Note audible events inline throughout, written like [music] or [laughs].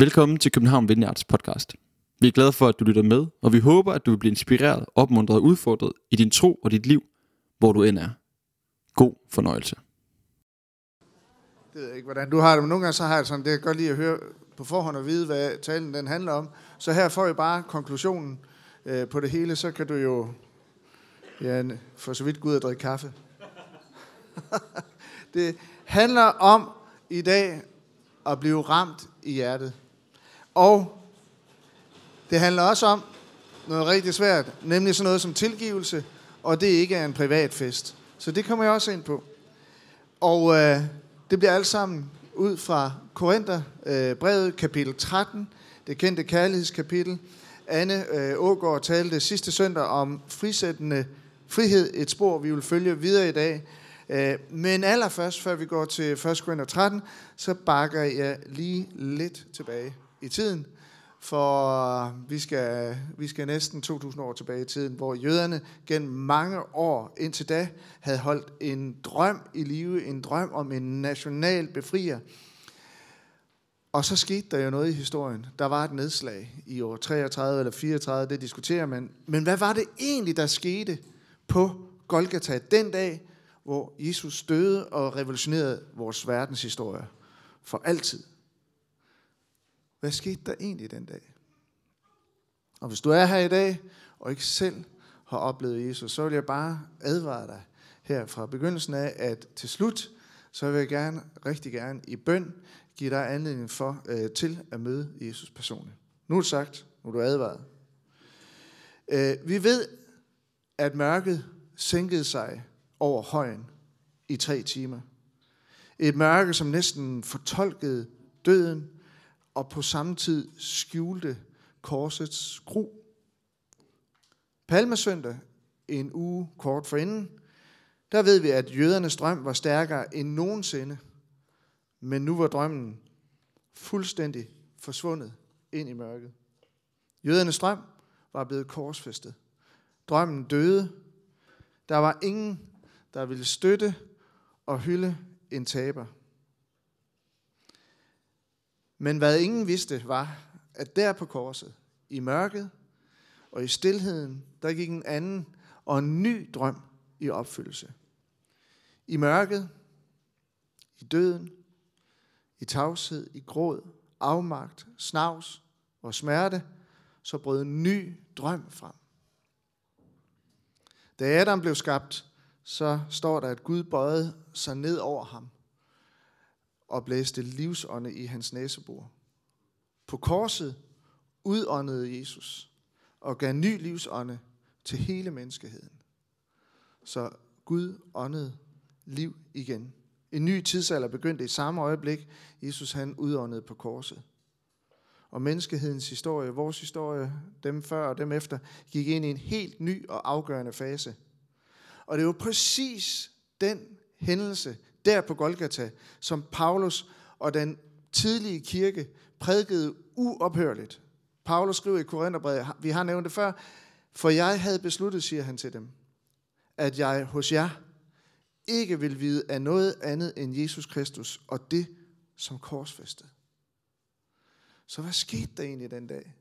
Velkommen til København Vineyards podcast. Vi er glade for, at du lytter med, og vi håber, at du vil blive inspireret, opmuntret og udfordret i din tro og dit liv, hvor du end er. God fornøjelse. Det ved jeg ikke, hvordan du har det, men nogle gange så har jeg det sådan, det er godt lige at høre på forhånd og vide, hvad talen den handler om. Så her får jeg bare konklusionen øh, på det hele, så kan du jo ja, for så vidt gå ud og drikke kaffe. [laughs] det handler om i dag at blive ramt i hjertet. Og det handler også om noget rigtig svært, nemlig sådan noget som tilgivelse, og det ikke er en privat fest. Så det kommer jeg også ind på. Og øh, det bliver alt sammen ud fra Korinther, øh, brevet kapitel 13, det kendte kærlighedskapitel. Anne øh, Ågaard talte sidste søndag om frisættende frihed, et spor, vi vil følge videre i dag. Øh, men allerførst, før vi går til 1. Korinther 13, så bakker jeg lige lidt tilbage i tiden. For vi skal, vi skal næsten 2.000 år tilbage i tiden, hvor jøderne gennem mange år indtil da havde holdt en drøm i live, en drøm om en national befrier. Og så skete der jo noget i historien. Der var et nedslag i år 33 eller 34, det diskuterer man. Men hvad var det egentlig, der skete på Golgata den dag, hvor Jesus døde og revolutionerede vores verdenshistorie for altid? Hvad skete der egentlig den dag? Og hvis du er her i dag, og ikke selv har oplevet Jesus, så vil jeg bare advare dig her fra begyndelsen af, at til slut, så vil jeg gerne, rigtig gerne i bøn give dig anledning for, øh, til at møde Jesus personligt. Nu er det sagt, nu er du advaret. Øh, vi ved, at mørket sænkede sig over højen i tre timer. Et mørke, som næsten fortolkede døden og på samme tid skjulte korsets gru. Palmesøndag, en uge kort forinden, der ved vi, at jødernes drøm var stærkere end nogensinde. Men nu var drømmen fuldstændig forsvundet ind i mørket. Jødernes drøm var blevet korsfæstet. Drømmen døde. Der var ingen, der ville støtte og hylde en taber. Men hvad ingen vidste var, at der på korset, i mørket og i stilheden, der gik en anden og en ny drøm i opfyldelse. I mørket, i døden, i tavshed, i gråd, afmagt, snavs og smerte, så brød en ny drøm frem. Da Adam blev skabt, så står der, at Gud bøjede sig ned over ham og blæste livsånde i hans næsebor. På korset udåndede Jesus og gav ny livsånde til hele menneskeheden. Så Gud åndede liv igen. En ny tidsalder begyndte i samme øjeblik, Jesus han udåndede på korset. Og menneskehedens historie, vores historie, dem før og dem efter, gik ind i en helt ny og afgørende fase. Og det var præcis den hændelse, der på Golgata, som Paulus og den tidlige kirke prædikede uophørligt. Paulus skriver i Korintherbrevet, vi har nævnt det før, for jeg havde besluttet, siger han til dem, at jeg hos jer ikke vil vide af noget andet end Jesus Kristus og det som korsfæstet. Så hvad skete der egentlig den dag?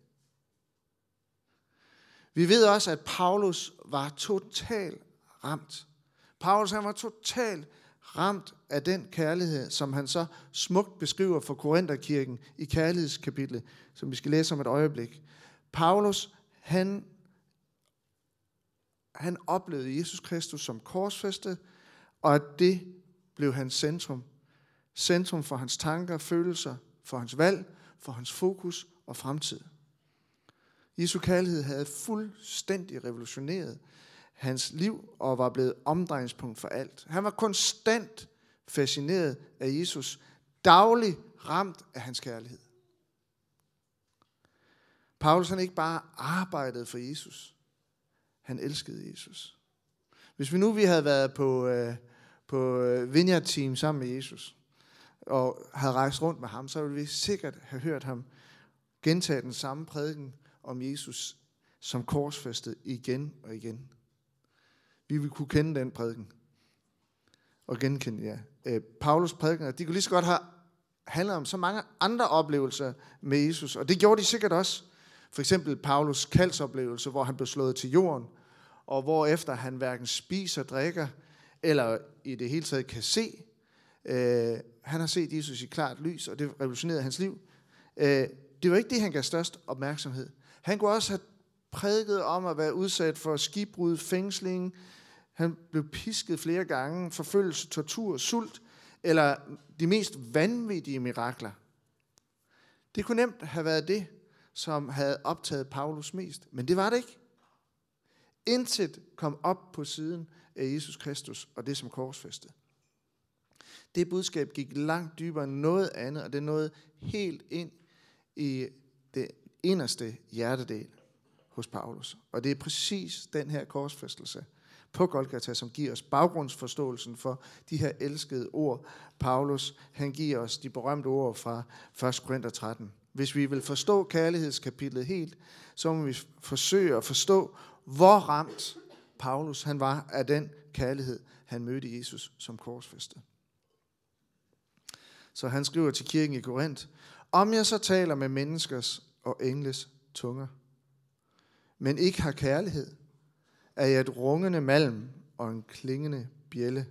Vi ved også, at Paulus var totalt ramt. Paulus han var totalt ramt af den kærlighed, som han så smukt beskriver for Korintherkirken i kærlighedskapitlet, som vi skal læse om et øjeblik. Paulus, han, han oplevede Jesus Kristus som korsfæstet, og at det blev hans centrum. Centrum for hans tanker, følelser, for hans valg, for hans fokus og fremtid. Jesu kærlighed havde fuldstændig revolutioneret hans liv og var blevet omdrejningspunkt for alt. Han var konstant fascineret af Jesus, daglig ramt af hans kærlighed. Paulus han ikke bare arbejdede for Jesus, han elskede Jesus. Hvis vi nu vi havde været på, øh, på øh, Vineyard Team sammen med Jesus, og havde rejst rundt med ham, så ville vi sikkert have hørt ham gentage den samme prædiken om Jesus som korsfæstet igen og igen. Vi vil kunne kende den prædiken. Og genkende, ja. Øh, Paulus prædikener, de kunne lige så godt have handlet om så mange andre oplevelser med Jesus, og det gjorde de sikkert også. For eksempel Paulus kaldsoplevelse, hvor han blev slået til jorden, og hvor efter han hverken spiser, drikker, eller i det hele taget kan se. Øh, han har set Jesus i klart lys, og det revolutionerede hans liv. Øh, det var ikke det, han gav størst opmærksomhed. Han kunne også have prædikede om at være udsat for skibbrud, fængsling. Han blev pisket flere gange, forfølgelse, tortur, sult, eller de mest vanvittige mirakler. Det kunne nemt have været det, som havde optaget Paulus mest, men det var det ikke. Intet kom op på siden af Jesus Kristus og det som korsfæstet. Det budskab gik langt dybere end noget andet, og det nåede helt ind i det inderste hjertedel hos Paulus. Og det er præcis den her korsfæstelse på Golgata, som giver os baggrundsforståelsen for de her elskede ord. Paulus, han giver os de berømte ord fra 1. Korinther 13. Hvis vi vil forstå kærlighedskapitlet helt, så må vi forsøge at forstå, hvor ramt Paulus han var af den kærlighed, han mødte Jesus som korsfæstet. Så han skriver til kirken i Korinth, om jeg så taler med menneskers og engles tunger, men ikke har kærlighed, er jeg et rungende malm og en klingende bjælle.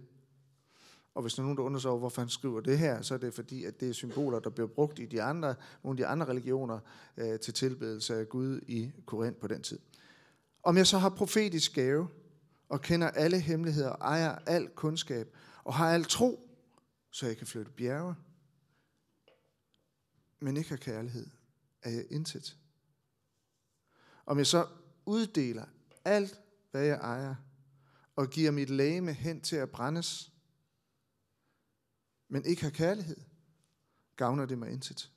Og hvis der er nogen, der undrer over, hvorfor han skriver det her, så er det fordi, at det er symboler, der bliver brugt i de andre, nogle af de andre religioner øh, til tilbedelse af Gud i Korinth på den tid. Om jeg så har profetisk gave, og kender alle hemmeligheder, og ejer al kundskab, og har al tro, så jeg kan flytte bjerge, men ikke har kærlighed, er jeg intet. Om jeg så uddeler alt, hvad jeg ejer, og giver mit lægeme hen til at brændes, men ikke har kærlighed, gavner det mig intet.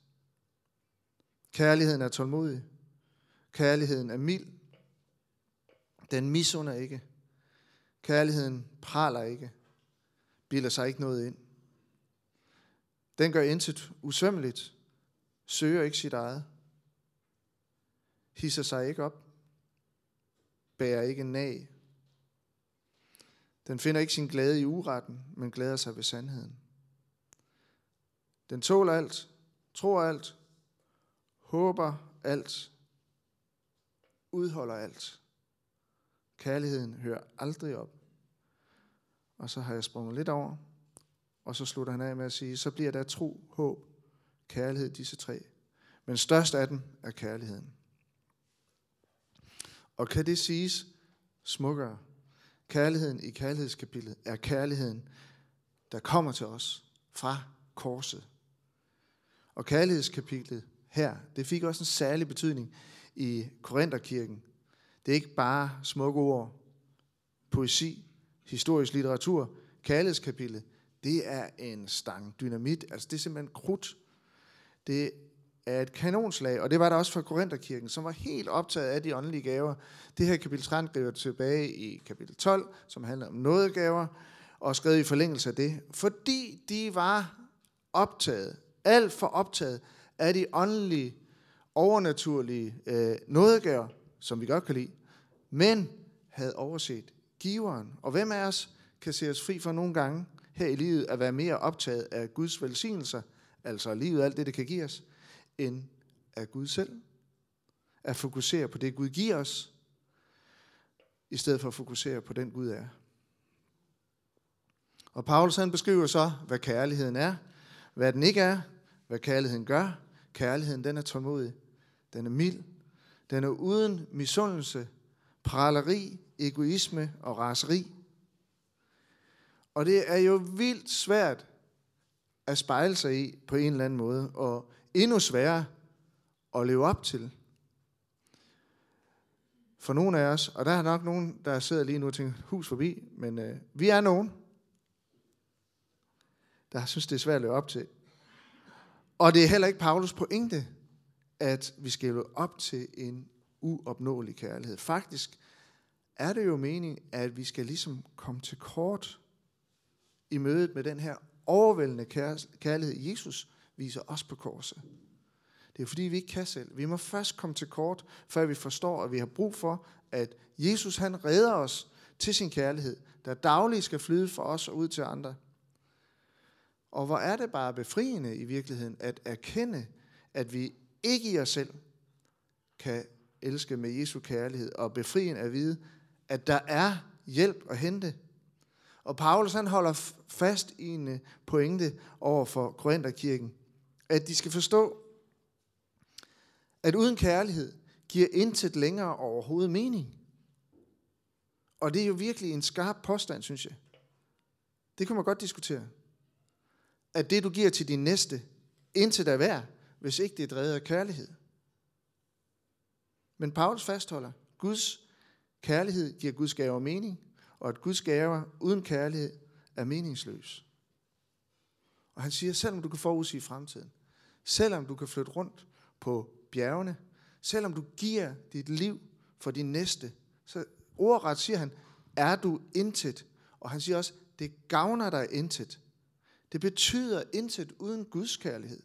Kærligheden er tålmodig. Kærligheden er mild. Den misunder ikke. Kærligheden praler ikke. Bilder sig ikke noget ind. Den gør intet usømmeligt. Søger ikke sit eget. Hisser sig ikke op. Bærer ikke nag. Den finder ikke sin glæde i uretten, men glæder sig ved sandheden. Den tåler alt, tror alt, håber alt, udholder alt. Kærligheden hører aldrig op. Og så har jeg sprunget lidt over, og så slutter han af med at sige, så bliver der tro, håb, kærlighed, disse tre. Men størst af dem er kærligheden. Og kan det siges smukkere? Kærligheden i kærlighedskapitlet er kærligheden, der kommer til os fra korset. Og kærlighedskapitlet her, det fik også en særlig betydning i Korintherkirken. Det er ikke bare smukke ord, poesi, historisk litteratur. Kærlighedskapitlet, det er en stang dynamit. Altså det er simpelthen krudt. Det af et kanonslag, og det var der også for Korintherkirken, som var helt optaget af de åndelige gaver. Det her kapitel 13 griber tilbage i kapitel 12, som handler om nådegaver, og skrevet i forlængelse af det, fordi de var optaget, alt for optaget af de åndelige, overnaturlige øh, nådegaver, som vi godt kan lide, men havde overset giveren. Og hvem af os kan se os fri for nogle gange her i livet at være mere optaget af Guds velsignelser, altså livet, alt det, det kan give os, end af Gud selv. At fokusere på det, Gud giver os, i stedet for at fokusere på den Gud er. Og Paulus han beskriver så, hvad kærligheden er, hvad den ikke er, hvad kærligheden gør. Kærligheden den er tålmodig, den er mild, den er uden misundelse, praleri, egoisme og raseri. Og det er jo vildt svært at spejle sig i på en eller anden måde, og endnu sværere at leve op til. For nogle af os, og der er nok nogen, der sidder lige nu og tænker, hus forbi, men øh, vi er nogen, der synes, det er svært at leve op til. Og det er heller ikke Paulus pointe, at vi skal leve op til en uopnåelig kærlighed. Faktisk er det jo meningen, at vi skal ligesom komme til kort i mødet med den her overvældende kærlighed, Jesus viser os på korset. Det er fordi, vi ikke kan selv. Vi må først komme til kort, før vi forstår, at vi har brug for, at Jesus han redder os til sin kærlighed, der dagligt skal flyde for os og ud til andre. Og hvor er det bare befriende i virkeligheden at erkende, at vi ikke i os selv kan elske med Jesu kærlighed, og befriende at vide, at der er hjælp at hente. Og Paulus han holder fast i en øh, pointe over for Korintherkirken at de skal forstå, at uden kærlighed giver intet længere overhovedet mening. Og det er jo virkelig en skarp påstand, synes jeg. Det kan man godt diskutere. At det, du giver til din næste, intet er værd, hvis ikke det er drevet af kærlighed. Men Paulus fastholder, Guds kærlighed giver Guds gaver mening, og at Guds gaver uden kærlighed er meningsløs. Og han siger, selvom du kan forudsige fremtiden, selvom du kan flytte rundt på bjergene, selvom du giver dit liv for din næste, så ordret siger han, er du intet. Og han siger også, det gavner dig intet. Det betyder intet uden Guds kærlighed.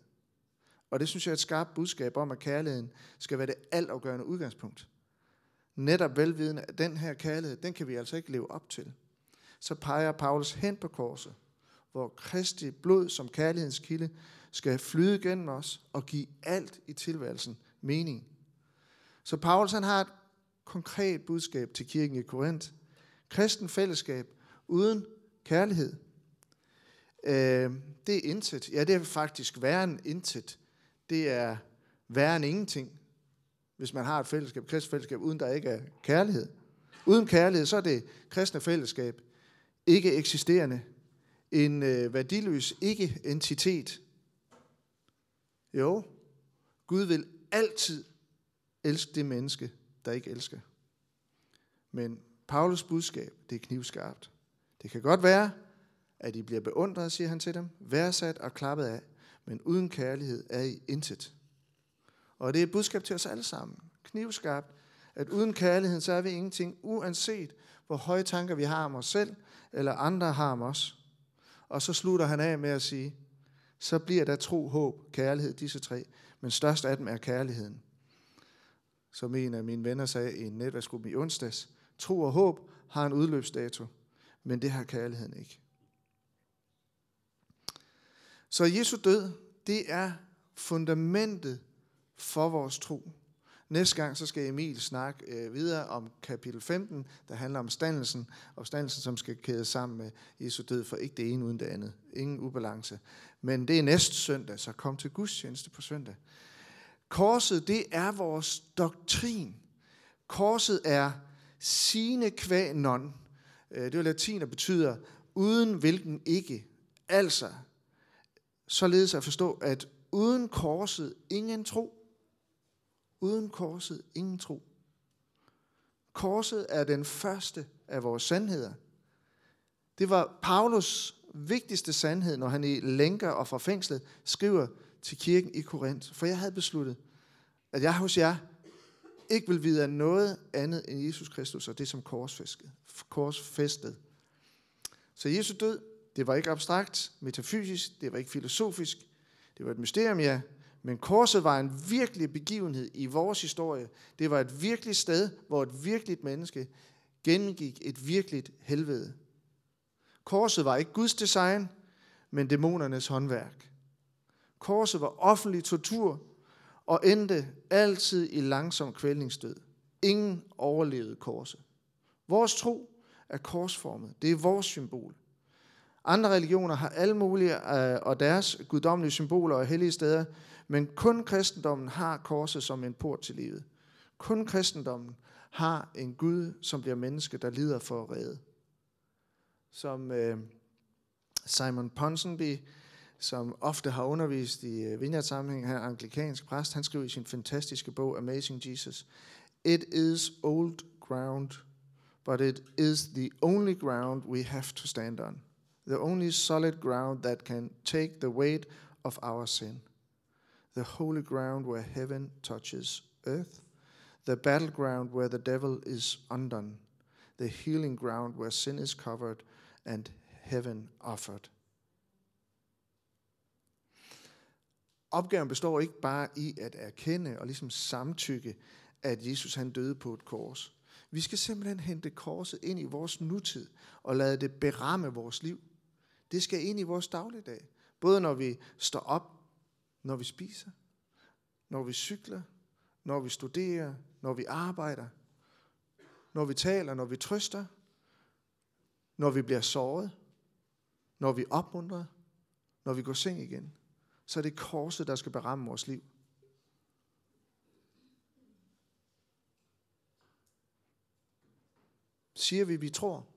Og det synes jeg er et skarpt budskab om, at kærligheden skal være det altafgørende udgangspunkt. Netop velvidende, at den her kærlighed, den kan vi altså ikke leve op til. Så peger Paulus hen på korset, hvor Kristi blod som kærlighedens kilde skal flyde gennem os og give alt i tilværelsen mening. Så Paulus han har et konkret budskab til kirken i Korinth. Kristen fællesskab uden kærlighed. Øh, det er intet. Ja, det er faktisk værre end intet. Det er værre end ingenting, hvis man har et fællesskab, kristne fællesskab, uden der ikke er kærlighed. Uden kærlighed, så er det kristne fællesskab ikke eksisterende. En øh, værdiløs ikke-entitet. Jo, Gud vil altid elske det menneske, der ikke elsker. Men Paulus budskab, det er knivskarpt. Det kan godt være, at I bliver beundret, siger han til dem, værdsat og klappet af, men uden kærlighed er I intet. Og det er et budskab til os alle sammen. Knivskarpt, at uden kærligheden, så er vi ingenting, uanset hvor høje tanker vi har om os selv, eller andre har om os. Og så slutter han af med at sige, så bliver der tro, håb, kærlighed, disse tre, men størst af dem er kærligheden. Som en af mine venner sagde i en netværksgruppe i onsdags, tro og håb har en udløbsdato, men det har kærligheden ikke. Så Jesu død, det er fundamentet for vores tro. Næste gang så skal Emil snakke øh, videre om kapitel 15, der handler om standelsen, og standelsen, som skal kæde sammen med Jesu død, for ikke det ene uden det andet. Ingen ubalance. Men det er næste søndag, så kom til gudstjeneste på søndag. Korset, det er vores doktrin. Korset er sine qua non. Øh, det er latin, der betyder uden hvilken ikke. Altså, således at forstå, at uden korset ingen tro. Uden korset ingen tro. Korset er den første af vores sandheder. Det var Paulus vigtigste sandhed, når han i lænker og fra fængslet skriver til kirken i Korinth. For jeg havde besluttet, at jeg hos jer ikke vil vide af noget andet end Jesus Kristus og det som korsfæstet. Så Jesu død, det var ikke abstrakt, metafysisk, det var ikke filosofisk, det var et mysterium, ja, men korset var en virkelig begivenhed i vores historie. Det var et virkeligt sted, hvor et virkeligt menneske gennemgik et virkeligt helvede. Korset var ikke Guds design, men dæmonernes håndværk. Korset var offentlig tortur og endte altid i langsom kvælningsdød. Ingen overlevede korset. Vores tro er korsformet. Det er vores symbol. Andre religioner har alle mulige øh, og deres guddommelige symboler og hellige steder, men kun kristendommen har korset som en port til livet. Kun kristendommen har en Gud, som bliver menneske, der lider for at redde. Som øh, Simon Ponsonby, som ofte har undervist i øh, vineyard-sammenhæng, han er anglikansk præst, han skriver i sin fantastiske bog Amazing Jesus, It is old ground, but it is the only ground we have to stand on the only solid ground that can take the weight of our sin, the holy ground where heaven touches earth, the battleground where the devil is undone, the healing ground where sin is covered and heaven offered. Opgaven består ikke bare i at erkende og ligesom samtykke, at Jesus han døde på et kors. Vi skal simpelthen hente korset ind i vores nutid og lade det beramme vores liv. Det skal ind i vores dagligdag. Både når vi står op, når vi spiser, når vi cykler, når vi studerer, når vi arbejder, når vi taler, når vi trøster, når vi bliver såret, når vi opmuntrer, når vi går seng igen, så er det korset, der skal beramme vores liv. Siger vi, at vi tror,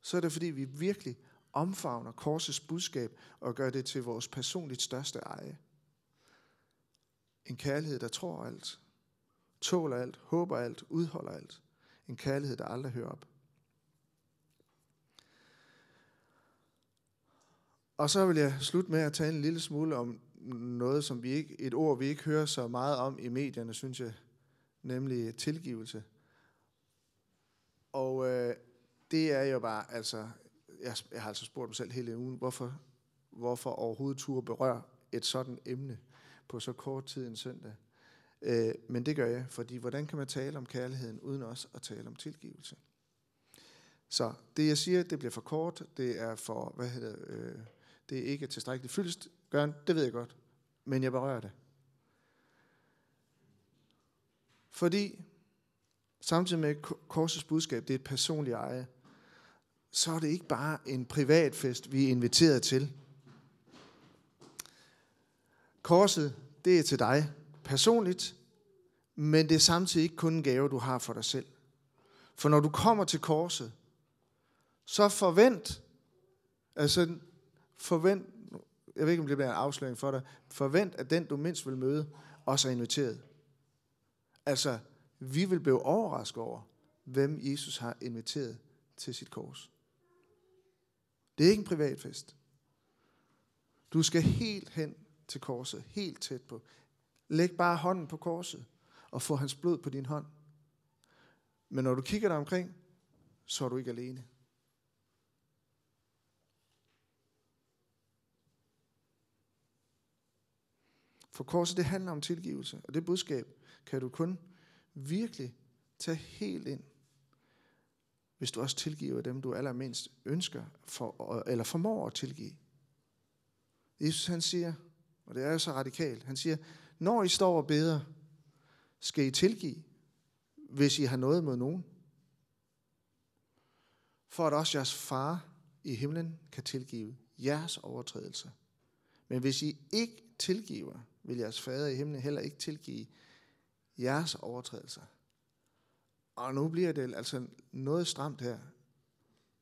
så er det fordi, vi virkelig omfavner korsets budskab og gør det til vores personligt største eje. En kærlighed, der tror alt, tåler alt, håber alt, udholder alt. En kærlighed, der aldrig hører op. Og så vil jeg slutte med at tale en lille smule om noget, som vi ikke, et ord, vi ikke hører så meget om i medierne, synes jeg, nemlig tilgivelse. Og øh, det er jo bare, altså, jeg, jeg har altså spurgt mig selv hele ugen, hvorfor, hvorfor overhovedet turde berøre et sådan emne på så kort tid en søndag. Øh, men det gør jeg, fordi hvordan kan man tale om kærligheden, uden også at tale om tilgivelse? Så det jeg siger, det bliver for kort, det er for, hvad hedder øh, det er ikke tilstrækkeligt fyldestgørende, det ved jeg godt, men jeg berører det. Fordi samtidig med korsets budskab, det er et personligt eje, så er det ikke bare en privatfest, vi er inviteret til. Korset, det er til dig personligt, men det er samtidig ikke kun en gave, du har for dig selv. For når du kommer til korset, så forvent, altså forvent, jeg ved ikke, om det bliver en afsløring for dig, forvent, at den, du mindst vil møde, også er inviteret. Altså, vi vil blive overrasket over, hvem Jesus har inviteret til sit kors. Det er ikke en privatfest. Du skal helt hen til korset, helt tæt på. Læg bare hånden på korset og få hans blod på din hånd. Men når du kigger dig omkring, så er du ikke alene. For korset, det handler om tilgivelse, og det budskab kan du kun virkelig tage helt ind, hvis du også tilgiver dem, du allermindst ønsker for, eller formår at tilgive. Jesus han siger, og det er jo så radikalt, han siger, når I står og beder, skal I tilgive, hvis I har noget mod nogen. For at også jeres far i himlen kan tilgive jeres overtrædelser. Men hvis I ikke tilgiver, vil jeres fader i himlen heller ikke tilgive jeres overtrædelser. Og nu bliver det altså noget stramt her.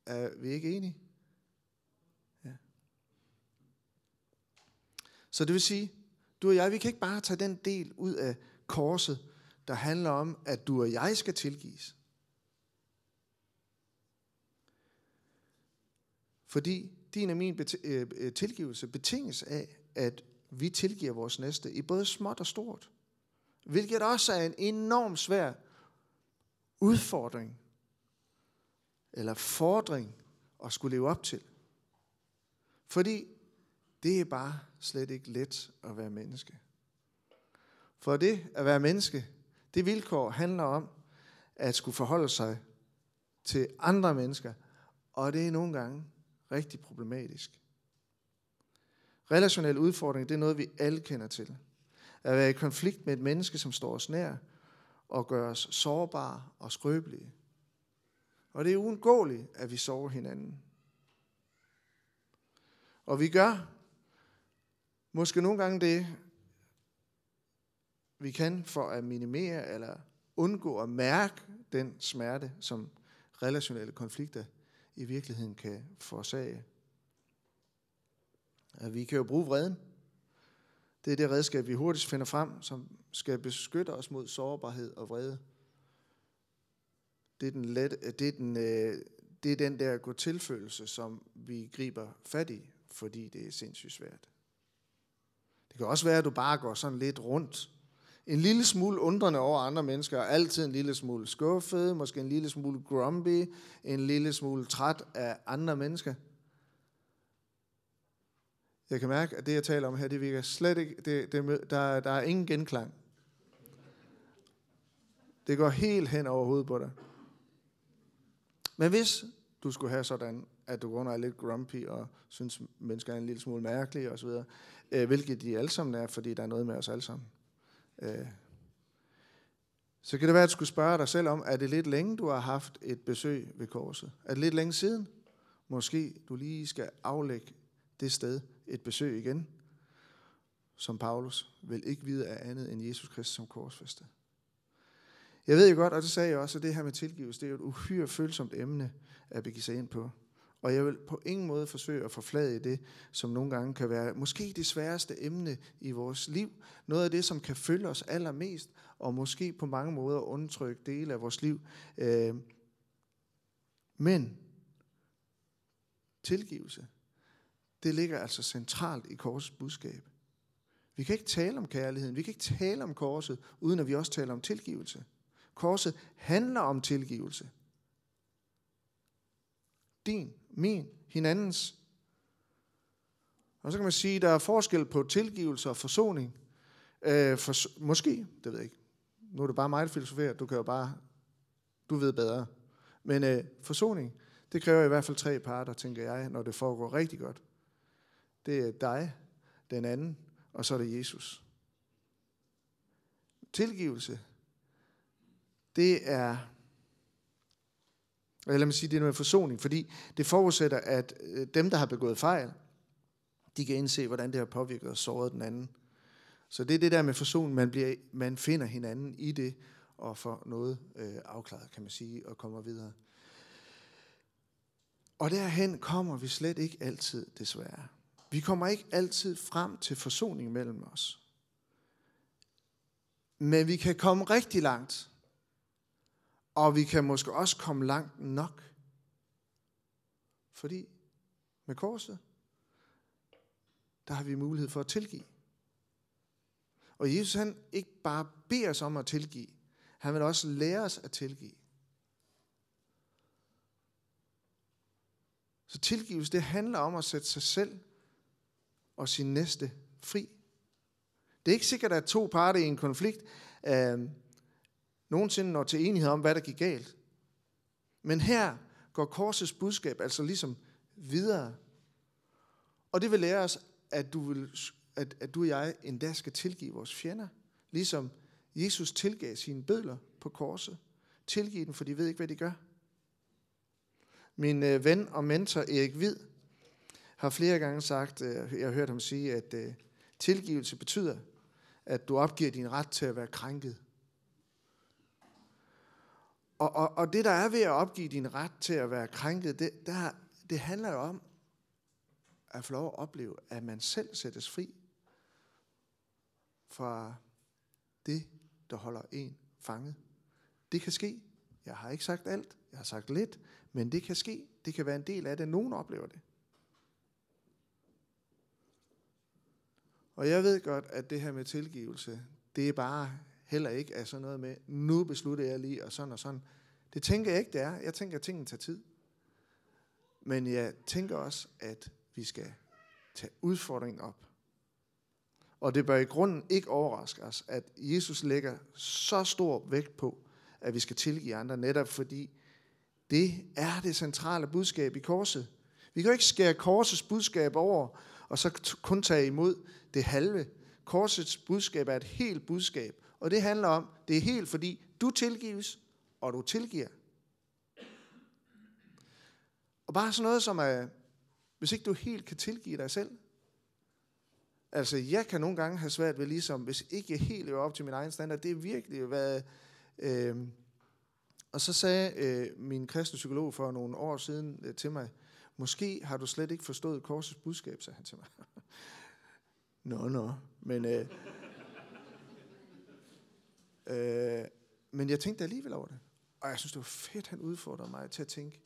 Er vi ikke enige? Så det vil sige, du og jeg, vi kan ikke bare tage den del ud af korset, der handler om, at du og jeg skal tilgives. Fordi din og min øh, øh, tilgivelse betinges af, at vi tilgiver vores næste i både småt og stort. Hvilket også er en enorm svær udfordring eller fordring at skulle leve op til. Fordi det er bare slet ikke let at være menneske. For det at være menneske, det vilkår handler om at skulle forholde sig til andre mennesker, og det er nogle gange rigtig problematisk. Relationel udfordring, det er noget, vi alle kender til. At være i konflikt med et menneske, som står os nær, og gør os sårbare og skrøbelige. Og det er uundgåeligt, at vi sover hinanden. Og vi gør måske nogle gange det, vi kan for at minimere eller undgå at mærke den smerte, som relationelle konflikter i virkeligheden kan forårsage. At vi kan jo bruge vreden. Det er det redskab, vi hurtigst finder frem, som skal beskytte os mod sårbarhed og vrede. Det er den, let, det er den, øh, det er den der gå tilfølelse, som vi griber fat i, fordi det er sindssygt svært. Det kan også være, at du bare går sådan lidt rundt. En lille smule undrende over andre mennesker, og altid en lille smule skuffet, måske en lille smule grumpy, en lille smule træt af andre mennesker. Jeg kan mærke, at det, jeg taler om her, det virker slet ikke, det, det, der, der er ingen genklang. Det går helt hen over hovedet på dig. Men hvis du skulle have sådan, at du går er lidt grumpy og synes, mennesker er en lille smule mærkelige osv., øh, hvilket de alle sammen er, fordi der er noget med os alle sammen. Øh, så kan det være, at du skulle spørge dig selv om, er det lidt længe, du har haft et besøg ved korset? Er det lidt længe siden? Måske du lige skal aflægge det sted et besøg igen, som Paulus vil ikke vide af andet end Jesus Kristus som korsfæstet. Jeg ved jo godt, og det sagde jeg også, at det her med tilgivelse, det er jo et uhyre følsomt emne at begive sig ind på. Og jeg vil på ingen måde forsøge at forflade det, som nogle gange kan være måske det sværeste emne i vores liv. Noget af det, som kan følge os allermest, og måske på mange måder undertrykke dele af vores liv. Øh, men tilgivelse, det ligger altså centralt i korsets budskab. Vi kan ikke tale om kærligheden, vi kan ikke tale om korset, uden at vi også taler om tilgivelse. Korset handler om tilgivelse. Din, min, hinandens. Og så kan man sige, at der er forskel på tilgivelse og forsoning. Øh, for, måske, det ved jeg ikke. Nu er det bare mig, der filosoferer. Du kan jo bare, du ved bedre. Men øh, forsoning, det kræver i hvert fald tre parter, tænker jeg, når det foregår rigtig godt. Det er dig, den anden, og så er det Jesus. Tilgivelse, det er, eller lad mig sige, det er noget forsoning, fordi det forudsætter, at øh, dem, der har begået fejl, de kan indse, hvordan det har påvirket og såret den anden. Så det er det der med forsoning, man, bliver, man finder hinanden i det, og får noget øh, afklaret, kan man sige, og kommer videre. Og derhen kommer vi slet ikke altid, desværre. Vi kommer ikke altid frem til forsoning mellem os. Men vi kan komme rigtig langt. Og vi kan måske også komme langt nok. Fordi med korset, der har vi mulighed for at tilgive. Og Jesus han ikke bare beder os om at tilgive, han vil også lære os at tilgive. Så tilgivelse, det handler om at sætte sig selv og sin næste fri. Det er ikke sikkert, at to parter i en konflikt øh, nogensinde når til enighed om, hvad der gik galt. Men her går korsets budskab altså ligesom videre. Og det vil lære os, at du, vil, at, at du og jeg endda skal tilgive vores fjender. Ligesom Jesus tilgav sine bødler på korset. Tilgiv dem, for de ved ikke, hvad de gør. Min øh, ven og mentor Erik Vid har flere gange sagt, øh, jeg har hørt ham sige, at øh, tilgivelse betyder, at du opgiver din ret til at være krænket. Og, og, og det, der er ved at opgive din ret til at være krænket, det, der, det handler jo om at få lov at opleve, at man selv sættes fri fra det, der holder en fanget. Det kan ske. Jeg har ikke sagt alt. Jeg har sagt lidt. Men det kan ske. Det kan være en del af det. Nogen oplever det. Og jeg ved godt, at det her med tilgivelse, det er bare heller ikke er sådan noget med, nu beslutter jeg lige, og sådan og sådan. Det tænker jeg ikke, det er. Jeg tænker, at tingene tager tid. Men jeg tænker også, at vi skal tage udfordringen op. Og det bør i grunden ikke overraske os, at Jesus lægger så stor vægt på, at vi skal tilgive andre, netop fordi det er det centrale budskab i korset. Vi kan jo ikke skære korsets budskab over, og så kun tage imod det halve. Korsets budskab er et helt budskab, og det handler om, det er helt fordi du tilgives, og du tilgiver. Og bare sådan noget som, at hvis ikke du helt kan tilgive dig selv, altså jeg kan nogle gange have svært ved ligesom, hvis ikke jeg helt lever op til min egen standard, det er virkelig været, øh, og så sagde øh, min kristne psykolog for nogle år siden øh, til mig, måske har du slet ikke forstået korsets budskab, sagde han til mig. [laughs] nå, nå, men... Øh, øh, men jeg tænkte alligevel over det. Og jeg synes, det var fedt, han udfordrede mig til at tænke,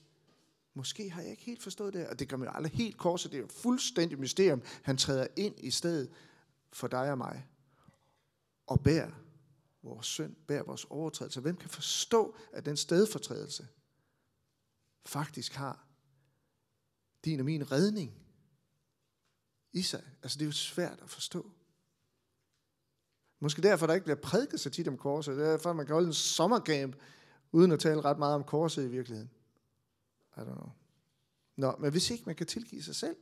måske har jeg ikke helt forstået det. Og det gør man aldrig helt korset. Det er jo fuldstændig mysterium. Han træder ind i stedet for dig og mig. Og bærer vores synd, bærer vores overtrædelse. Hvem kan forstå, at den stedfortrædelse faktisk har din og min redning i sig? Altså det er jo svært at forstå. Måske derfor, der ikke bliver prædiket så tit om korset. Det er derfor, man kan holde en sommercamp, uden at tale ret meget om korset i virkeligheden. I don't know. Nå, men hvis ikke man kan tilgive sig selv,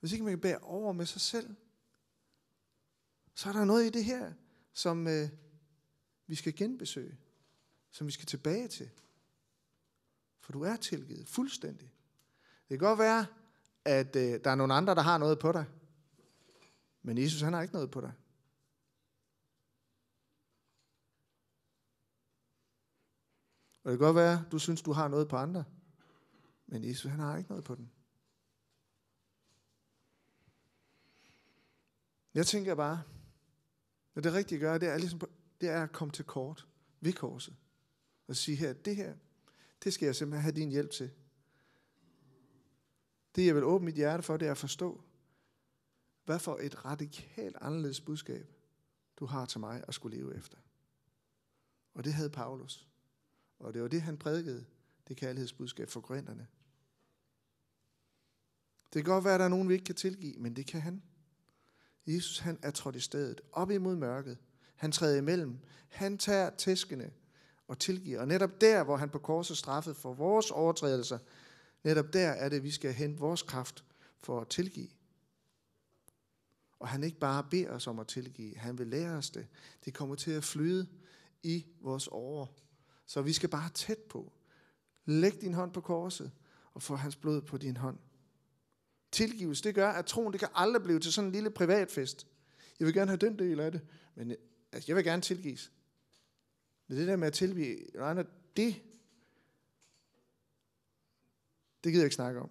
hvis ikke man kan bære over med sig selv, så er der noget i det her, som øh, vi skal genbesøge, som vi skal tilbage til. For du er tilgivet fuldstændig. Det kan godt være, at øh, der er nogle andre, der har noget på dig. Men Jesus, han har ikke noget på dig. Og det kan godt være, du synes, du har noget på andre. Men Jesus, han har ikke noget på den. Jeg tænker bare, at det rigtige gør, det er, ligesom, det er at komme til kort ved korset. Og sige her, det her, det skal jeg simpelthen have din hjælp til. Det jeg vil åbne mit hjerte for, det er at forstå, hvad for et radikalt anderledes budskab, du har til mig at skulle leve efter. Og det havde Paulus. Og det var det, han prædikede, det kærlighedsbudskab for grønterne. Det kan godt være, at der er nogen, vi ikke kan tilgive, men det kan han. Jesus, han er trådt i stedet, op imod mørket. Han træder imellem. Han tager tæskene og tilgiver. Og netop der, hvor han på korset straffet for vores overtrædelser, netop der er det, vi skal hente vores kraft for at tilgive. Og han ikke bare beder os om at tilgive, han vil lære os det. Det kommer til at flyde i vores årer. Så vi skal bare tæt på. Læg din hånd på korset, og få hans blod på din hånd. Tilgivelse, det gør, at troen det kan aldrig blive til sådan en lille privatfest. Jeg vil gerne have den del af det, men altså, jeg vil gerne tilgives. Men det der med at tilgive andre, det, det gider jeg ikke snakke om.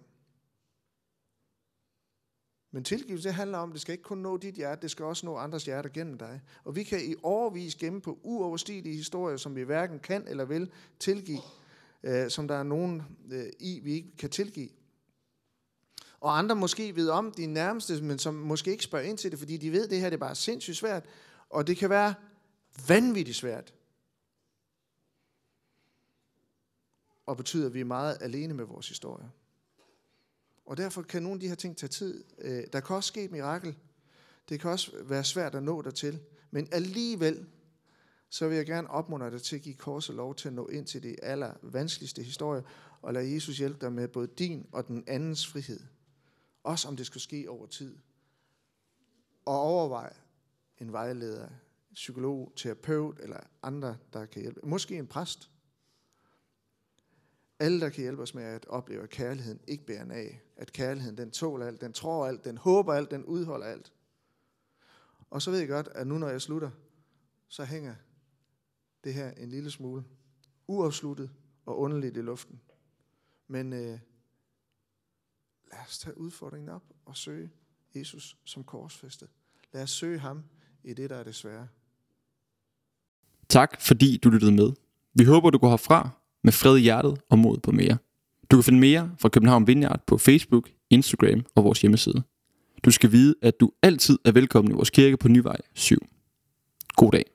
Men tilgivelse det handler om, at det skal ikke kun nå dit hjerte, det skal også nå andres hjerte gennem dig. Og vi kan i overvis gemme på uoverstigelige historier, som vi hverken kan eller vil tilgive, øh, som der er nogen øh, i, vi ikke kan tilgive. Og andre måske ved om de nærmeste, men som måske ikke spørger ind til det, fordi de ved, at det her det er bare sindssygt svært. Og det kan være vanvittigt svært. Og betyder, at vi er meget alene med vores historie. Og derfor kan nogle af de her ting tage tid. Øh, der kan også ske et mirakel. Det kan også være svært at nå dertil. Men alligevel, så vil jeg gerne opmuntre dig til at give korset lov til at nå ind til det aller vanskeligste historie, og lade Jesus hjælpe dig med både din og den andens frihed. Også om det skal ske over tid. Og overvej en vejleder, psykolog, terapeut eller andre, der kan hjælpe. Måske en præst. Alle, der kan hjælpe os med at opleve, at kærligheden ikke bærer af. At kærligheden, den tåler alt, den tror alt, den håber alt, den udholder alt. Og så ved jeg godt, at nu når jeg slutter, så hænger det her en lille smule uafsluttet og underligt i luften. Men øh, lad os tage udfordringen op og søge Jesus som korsfæstet. Lad os søge ham i det, der er det svære. Tak fordi du lyttede med. Vi håber, du går herfra med fred i hjertet og mod på mere. Du kan finde mere fra København Vineyard på Facebook, Instagram og vores hjemmeside. Du skal vide, at du altid er velkommen i vores kirke på Nyvej 7. God dag.